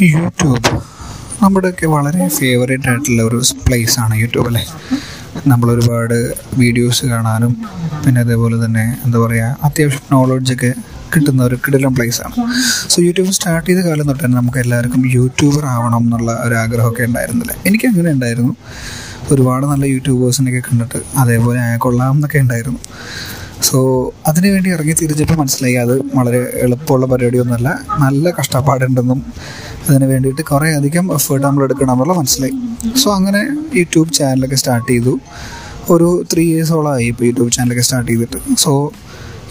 YouTube. നമ്മുടെയൊക്കെ വളരെ favourite ആയിട്ടുള്ള ഒരു പ്ലേസ് ആണ് യൂട്യൂബ് അല്ലേ? നമ്മൾ ഒരുപാട് വീഡിയോസ് കാണാനും പിന്നെ അതേപോലെ തന്നെ എന്താ പറയുക അത്യാവശ്യം നോളജൊക്കെ കിട്ടുന്ന ഒരു കിടിലം ആണ്. സോ യൂട്യൂബ് സ്റ്റാർട്ട് ചെയ്ത കാലം തൊട്ട് തന്നെ നമുക്ക് എല്ലാവർക്കും യൂട്യൂബർ ആവണം എന്നുള്ള ഒരു ആഗ്രഹമൊക്കെ ഉണ്ടായിരുന്നില്ല? എനിക്ക് അങ്ങനെ ഉണ്ടായിരുന്നു. ഒരുപാട് നല്ല യൂട്യൂബേഴ്സിനെയൊക്കെ കണ്ടിട്ട് അതേപോലെ കൊള്ളാം എന്നൊക്കെ ഉണ്ടായിരുന്നു. സോ അതിനു വേണ്ടി ഇറങ്ങി തിരിച്ചപ്പോൾ മനസ്സിലായി അത് വളരെ എളുപ്പമുള്ള പരിപാടിയൊന്നുമല്ല. നല്ല കഷ്ടപ്പാടുണ്ടെന്നും അതിന് വേണ്ടിയിട്ട് കുറേ അധികം എഫേർട്ട് നമ്മൾ എടുക്കണം എന്നുള്ള മനസ്സിലായി. സോ അങ്ങനെ യൂട്യൂബ് ചാനലൊക്കെ സ്റ്റാർട്ട് ചെയ്തു. ഒരു ത്രീ ഇയേഴ്സോളമായി ഇപ്പോൾ യൂട്യൂബ് ചാനലൊക്കെ സ്റ്റാർട്ട് ചെയ്തിട്ട്. സോ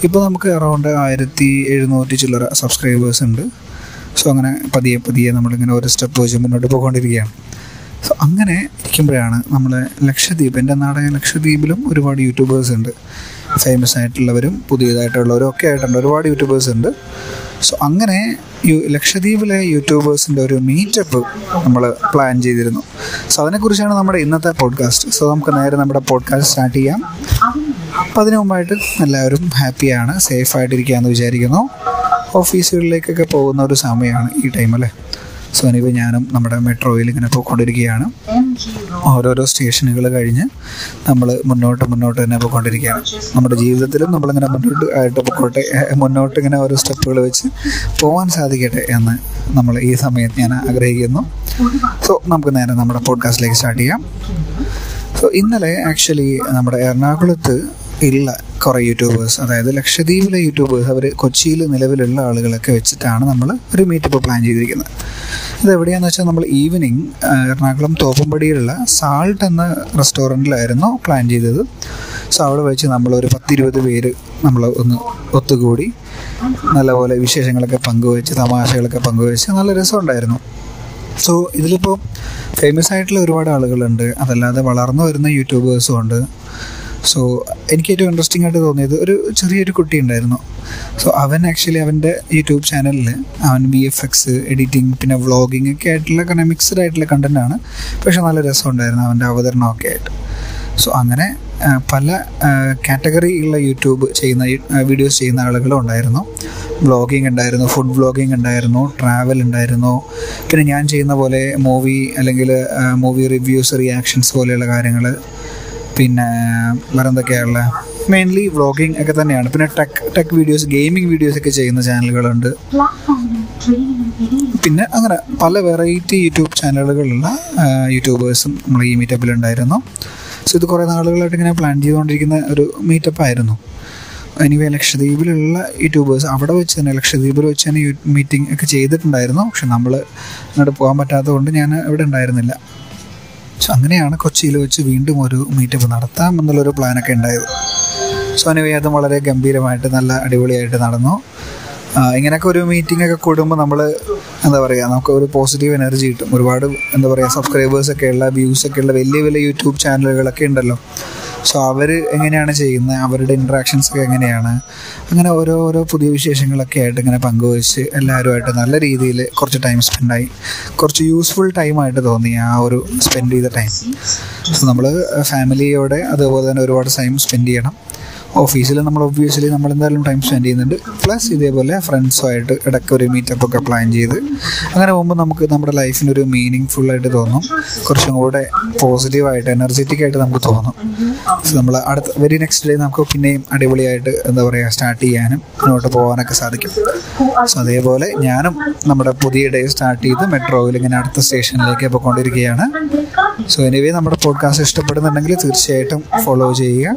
ഇപ്പോൾ നമുക്ക് അറൗണ്ട് ആയിരത്തി എഴുന്നൂറ്റി ചില്ലറ സബ്സ്ക്രൈബേഴ്സ് ഉണ്ട്. സോ അങ്ങനെ പതിയെ പതിയെ നമ്മളിങ്ങനെ ഒരു സ്റ്റെപ്പ് വെച്ച് മുന്നോട്ട് അങ്ങനെ ഇരിക്കുമ്പോഴാണ് നമ്മൾ ലക്ഷദ്വീപ് എന്റെ നാടായ ലക്ഷദ്വീപിലും ഒരുപാട് യൂട്യൂബേഴ്സ് ഉണ്ട്. ഫേമസ് ആയിട്ടുള്ളവരും പുതിയതായിട്ടുള്ളവരും ഒക്കെ ആയിട്ടുണ്ട്. ഒരുപാട് യൂട്യൂബേഴ്സ് ഉണ്ട്. സോ അങ്ങനെ ലക്ഷദ്വീപിലെ യൂട്യൂബേഴ്സിന്റെ ഒരു മീറ്റപ്പ് നമ്മൾ പ്ലാൻ ചെയ്തിരുന്നു. സോ അതിനെക്കുറിച്ചാണ് നമ്മുടെ ഇന്നത്തെ പോഡ്കാസ്റ്റ് സോ നമുക്ക് നേരെ നമ്മുടെ പോഡ്കാസ്റ്റ് സ്റ്റാർട്ട് ചെയ്യാം. അപ്പം അതിനു മുമ്പായിട്ട് എല്ലാവരും ഹാപ്പിയാണ് സേഫ് ആയിട്ടിരിക്കുകയെന്ന് വിചാരിക്കുന്നു. ഓഫീസുകളിലേക്കൊക്കെ പോകുന്ന ഒരു സമയമാണ് ഈ ടൈം അല്ലേ? സോ എനിവേ ഞാനും നമ്മുടെ മെട്രോയിൽ ഇങ്ങനെ പോയിക്കൊണ്ടിരിക്കുകയാണ്. ഓരോരോ സ്റ്റേഷനുകൾ കഴിഞ്ഞ് നമ്മൾ മുന്നോട്ട് മുന്നോട്ട് തന്നെ പോയിക്കൊണ്ടിരിക്കുകയാണ്. നമ്മുടെ ജീവിതത്തിലും നമ്മളിങ്ങനെ മുന്നോട്ട് ആയിട്ട് പൊക്കോട്ടെ മുന്നോട്ട് ഇങ്ങനെ ഓരോ സ്റ്റെപ്പുകൾ വെച്ച് പോകാൻ സാധിക്കട്ടെ എന്ന് നമ്മൾ ഈ സമയത്ത് ഞാൻ ആഗ്രഹിക്കുന്നു. സോ നമുക്ക് നേരെ നമ്മുടെ പോഡ്കാസ്റ്റിലേക്ക് സ്റ്റാർട്ട് ചെയ്യാം. സോ ഇന്നലെ ആക്ച്വലി നമ്മുടെ എറണാകുളത്ത് ഉള്ള കുറേ യൂട്യൂബേഴ്സ് അതായത് ലക്ഷദ്വീപിലെ യൂട്യൂബേഴ്സ് അവർ കൊച്ചിയിൽ നിലവിലുള്ള ആളുകളൊക്കെ വെച്ചിട്ടാണ് നമ്മൾ ഒരു മീറ്റപ്പ് പ്ലാൻ ചെയ്തിരിക്കുന്നത്. ഇത് എവിടെയാണെന്ന് വെച്ചാൽ നമ്മൾ ഈവനിങ് എറണാകുളം തോപ്പുംപടിയിലുള്ള സാൾട്ട് എന്ന റെസ്റ്റോറന്റിലായിരുന്നു പ്ലാൻ ചെയ്തത്. സോ അവിടെ വെച്ച് നമ്മൾ നമ്മളൊരു പത്തിരുപത് പേര് നമ്മൾ ഒന്ന് ഒത്തുകൂടി നല്ലപോലെ വിശേഷങ്ങളൊക്കെ പങ്കുവെച്ച് തമാശകളൊക്കെ പങ്കുവെച്ച് നല്ല രസമുണ്ടായിരുന്നു. സോ ഇതിലിപ്പോൾ ഫേമസ് ആയിട്ടുള്ള ഒരുപാട് ആളുകളുണ്ട്. അതല്ലാതെ വളർന്നു വരുന്ന യൂട്യൂബേഴ്സും ഉണ്ട്. സോ എനിക്ക് ഏറ്റവും ഇൻട്രസ്റ്റിംഗ് ആയിട്ട് തോന്നിയത് ഒരു ചെറിയൊരു കുട്ടി ഉണ്ടായിരുന്നു. സോ അവൻ ആക്ച്വലി അവന്റെ യൂട്യൂബ് ചാനലിൽ അവൻ ബി എഫ് എക്സ് എഡിറ്റിംഗ് പിന്നെ വ്ളോഗിങ് ഒക്കെ ആയിട്ടുള്ള കാരണം മിക്സഡ് ആയിട്ടുള്ള കണ്ടന്റാണ് പക്ഷെ നല്ല രസമുണ്ടായിരുന്നു അവന്റെ അവതരണമൊക്കെ ആയിട്ട്. സോ അങ്ങനെ പല കാറ്റഗറി ഉള്ള യൂട്യൂബ് ചെയ്യുന്ന വീഡിയോസ് ചെയ്യുന്ന ആളുകളും ഉണ്ടായിരുന്നു. വ്ളോഗിങ് ഉണ്ടായിരുന്നു ഫുഡ് വ്ളോഗിങ് ഉണ്ടായിരുന്നു ട്രാവൽ ഉണ്ടായിരുന്നു. പിന്നെ ഞാൻ ചെയ്യുന്ന പോലെ മൂവി അല്ലെങ്കിൽ മൂവി റിവ്യൂസ് റിയാക്ഷൻസ് പോലെയുള്ള കാര്യങ്ങൾ പിന്നെ വേറെ എന്തൊക്കെയാണുള്ള മെയിൻലി വ്ളോഗിങ് ഒക്കെ തന്നെയാണ്. പിന്നെ tech tech videos gaming videos ഒക്കെ ചെയ്യുന്ന ചാനലുകളുണ്ട് പിന്നെ അങ്ങനെ പല വെറൈറ്റി യൂട്യൂബ് ചാനലുകളുള്ള യൂട്യൂബേഴ്സും നമ്മൾ ഈ മീറ്റപ്പിലുണ്ടായിരുന്നു സോ ഇത് കുറേ നാളുകളായിട്ട് ഇങ്ങനെ പ്ലാൻ ചെയ്തുകൊണ്ടിരിക്കുന്ന ഒരു മീറ്റപ്പ് ആയിരുന്നു. എനിവേ ലക്ഷദ്വീപിലുള്ള യൂട്യൂബേഴ്സ് അവിടെ വെച്ച് തന്നെ ലക്ഷദ്വീപിൽ വെച്ച് തന്നെ മീറ്റിംഗ് ഒക്കെ ചെയ്തിട്ടുണ്ടായിരുന്നു. പക്ഷെ നമ്മൾ അങ്ങോട്ട് പോകാൻ പറ്റാത്തത് കൊണ്ട് ഞാൻ ഇവിടെ ഉണ്ടായിരുന്നില്ല. അങ്ങനെയാണ് കൊച്ചിയിൽ വെച്ച് വീണ്ടും ഒരു മീറ്റപ്പ് നടത്താം എന്നുള്ളൊരു പ്ലാനൊക്കെ ഉണ്ടായത്. സോ അനുവേ അത് വളരെ ഗംഭീരമായിട്ട് നല്ല അടിപൊളിയായിട്ട് നടന്നു. ഇങ്ങനെയൊക്കെ ഒരു മീറ്റിംഗ് ഒക്കെ കൂടുമ്പോൾ നമ്മൾ എന്താ പറയുക നമുക്ക് ഒരു പോസിറ്റീവ് എനർജി കിട്ടും. ഒരുപാട് എന്താ പറയുക സബ്സ്ക്രൈബേഴ്സൊക്കെ ഉള്ള വ്യൂസൊക്കെ ഉള്ള വലിയ വലിയ യൂട്യൂബ് ചാനലുകളൊക്കെ ഉണ്ടല്ലോ. സോ അവർ എങ്ങനെയാണ് ചെയ്യുന്നത്? അവരുടെ ഇൻട്രാക്ഷൻസ് ഒക്കെ എങ്ങനെയാണ്? അങ്ങനെ ഓരോ ഓരോ പുതിയ വിശേഷങ്ങളൊക്കെ ആയിട്ട് ഇങ്ങനെ പങ്കുവച്ച് എല്ലാവരുമായിട്ട് നല്ല രീതിയിൽ കുറച്ച് ടൈം സ്പെൻഡായി കുറച്ച് യൂസ്ഫുൾ ടൈമായിട്ട് തോന്നി ആ ഒരു സ്പെൻഡ് ചെയ്ത ടൈം സോ നമ്മൾ ഫാമിലിയോടെ അതുപോലെ തന്നെ ഒരുപാട് ടൈം സ്പെൻഡ് ചെയ്യണം. ഓഫീസിൽ നമ്മൾ ഒബ്വിയസ്ലി നമ്മൾ എന്തായാലും ടൈം സ്പെൻഡ് ചെയ്യുന്നുണ്ട്. പ്ലസ് ഇതേപോലെ ഫ്രണ്ട്സുമായിട്ട് ഇടയ്ക്ക് ഒരു മീറ്റപ്പ് ഒക്കെ പ്ലാൻ ചെയ്ത് അങ്ങനെ പോകുമ്പോൾ നമുക്ക് നമ്മുടെ ലൈഫിനൊരു മീനിങ് ഫുള്ളായിട്ട് തോന്നും. കുറച്ചും കൂടെ പോസിറ്റീവായിട്ട് എനർജറ്റിക് ആയിട്ട് നമുക്ക് തോന്നും. നമ്മൾ അടുത്ത വെരി നെക്സ്റ്റ് ഡേ നമുക്ക് പിന്നെയും അടിപൊളിയായിട്ട് എന്താ പറയുക സ്റ്റാർട്ട് ചെയ്യാനും മുന്നോട്ട് പോകാനൊക്കെ സാധിക്കും. സോ അതേപോലെ ഞാനും നമ്മുടെ പുതിയ ഡേ സ്റ്റാർട്ട് ചെയ്ത് മെട്രോയിൽ ഇങ്ങനെ അടുത്ത സ്റ്റേഷനിലേക്ക് പോയിക്കൊണ്ടിരിക്കുകയാണ്. സോ എനിവേ നമ്മുടെ പോഡ്കാസ്റ്റ് ഇഷ്ടപ്പെടുന്നുണ്ടെങ്കിൽ തീർച്ചയായിട്ടും ഫോളോ ചെയ്യുക.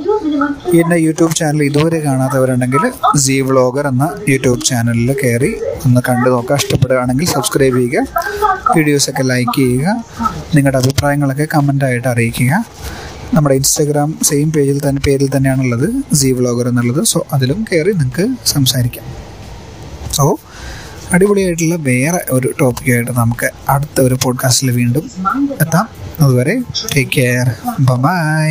എന്റെ യൂട്യൂബ് ചാനൽ ഇതുവരെ കാണാത്തവരുണ്ടെങ്കിൽ സി വ്ളോഗർ എന്ന യൂട്യൂബ് ചാനലിൽ കയറി ഒന്ന് കണ്ടു നോക്കുക. ഇഷ്ടപ്പെടുകയാണെങ്കിൽ സബ്സ്ക്രൈബ് ചെയ്യുക. വീഡിയോസൊക്കെ ലൈക്ക് ചെയ്യുക. നിങ്ങളുടെ അഭിപ്രായങ്ങളൊക്കെ കമന്റായിട്ട് അറിയിക്കുക. നമ്മുടെ ഇൻസ്റ്റാഗ്രാം സെയിം പേജിൽ തന്നെ പേരിൽ തന്നെയാണുള്ളത് സി വ്ളോഗർ എന്നുള്ളത്. സോ അതിലും കയറി നിങ്ങൾക്ക് സംസാരിക്കാം. സോ അടിപൊളിയായിട്ടുള്ള വേറെ ഒരു ടോപ്പിക്കായിട്ട് നമുക്ക് അടുത്ത ഒരു പോഡ്കാസ്റ്റിൽ വീണ്ടും എത്താം. അതുവരെ ടേക്ക് കെയർ ബൈ